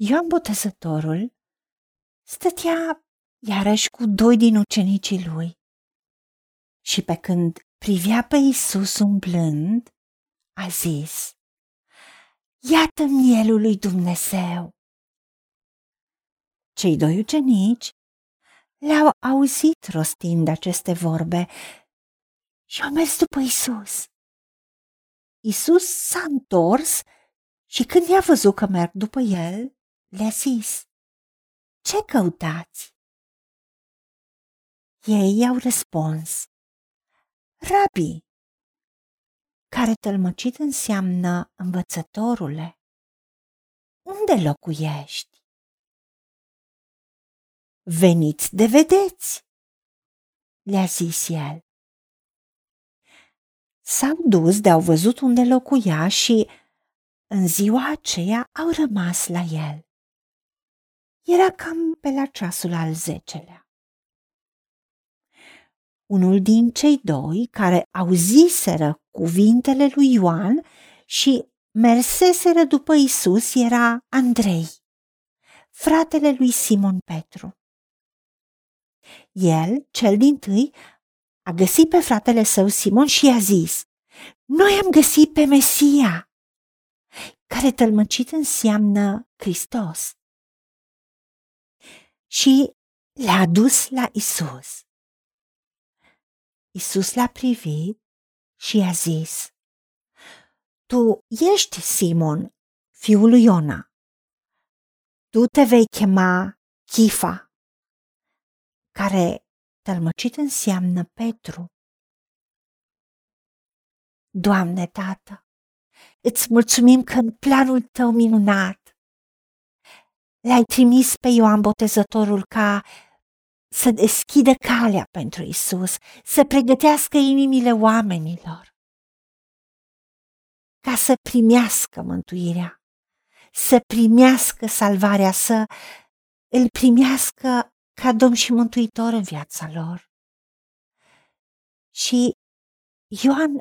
Ioan Botezătorul stătea iarăși cu doi din ucenicii lui și pe când privea pe Isus umblând, a zis, Iată mielul lui Dumnezeu! Cei doi ucenici le-au auzit rostind aceste vorbe și au mers după Isus. Isus s-a întors și când i-a văzut că merg după el, le-a zis, Ce căutați? Ei i-au răspuns, Rabi, care tălmăcit înseamnă învățătorule. Unde locuiești? Veniți de vedeți, le-a zis el. S-au dus de-au văzut unde locuia și în ziua aceea au rămas la el. Era cam pe la ceasul al zecelea. Unul din cei doi care auziseră cuvintele lui Ioan și merseseră după Isus era Andrei, fratele lui Simon Petru. El, cel din tâi, a găsit pe fratele său Simon și i-a zis, Noi am găsit pe Mesia, care tălmăcit înseamnă Hristos. Și l-a dus la Isus. Isus l-a privit și i-a zis, Tu ești Simon, fiul lui Iona. Tu te vei chema Chifa, care tălmăcit înseamnă Petru. Doamne, Tată, îți mulțumim că în planul tău minunat l-ai trimis pe Ioan Botezătorul ca să deschidă calea pentru Isus, să pregătească inimile oamenilor ca să primească mântuirea, să primească salvarea, să îl primească ca Domn și Mântuitor în viața lor. Și Ioan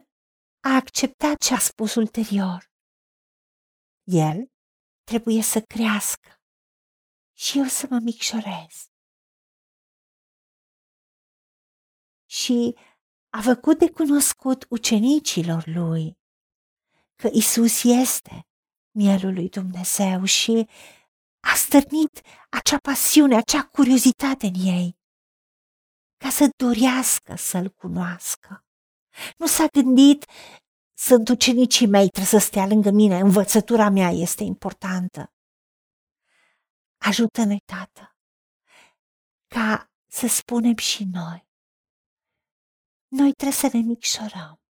a acceptat ce a spus ulterior. El trebuie să crească și eu să mă micșorez. Și a făcut de cunoscut ucenicilor lui că Isus este mielul lui Dumnezeu și a stârnit acea pasiune, acea curiozitate în ei, ca să dorească să-L cunoască. Nu s-a gândit, sunt ucenicii mei, trebuie să stea lângă mine, învățătura mea este importantă. Ajută-ne, Tată, ca să spunem și noi. Noi trebuie să ne micșorăm.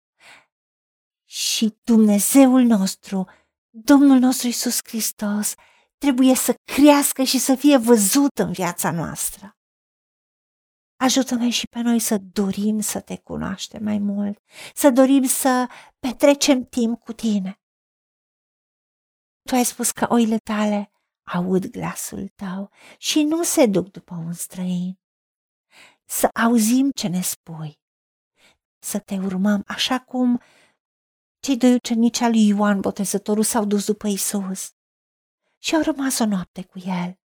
Și Dumnezeul nostru, Domnul nostru Isus Hristos, trebuie să crească și să fie văzut în viața noastră. Ajută-ne și pe noi să dorim să te cunoaștem mai mult, să dorim să petrecem timp cu tine. Tu ai spus că oile tale aud glasul tău și nu se duc după un străin. Să auzim ce ne spui, să te urmăm așa cum cei doi ucenici al lui Ioan Botezătorul s-au dus după Isus și au rămas o noapte cu el.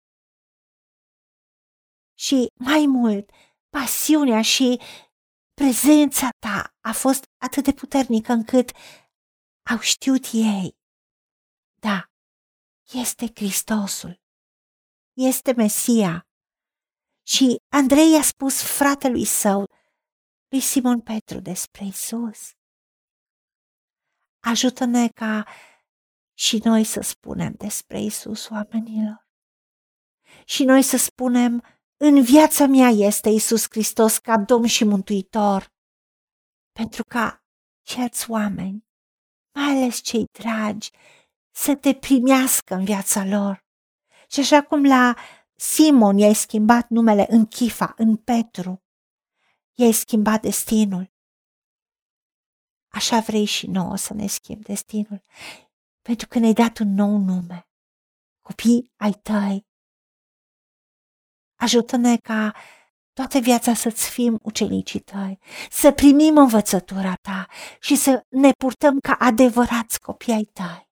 Și mai mult, pasiunea și prezența ta a fost atât de puternică încât au știut ei. Da, este Hristosul, este Mesia. Și Andrei a spus fratelui său, lui Simon Petru, despre Isus. Ajută-ne ca și noi să spunem despre Isus oamenilor. Și noi să spunem, în viața mea este Isus Hristos ca Domn și Mântuitor, pentru ca ceilalți oameni, mai ales cei dragi, să te primească în viața lor. Și așa cum la Simon i-ai schimbat numele în Chifa, în Petru, i-ai schimbat destinul. Așa vrei și nouă să ne schimb destinul, pentru că ne-ai dat un nou nume. Copii ai tăi, ajută-ne ca toată viața să-ți fim ucenicii tăi, să primim învățătura ta și să ne purtăm ca adevărați copii ai tăi.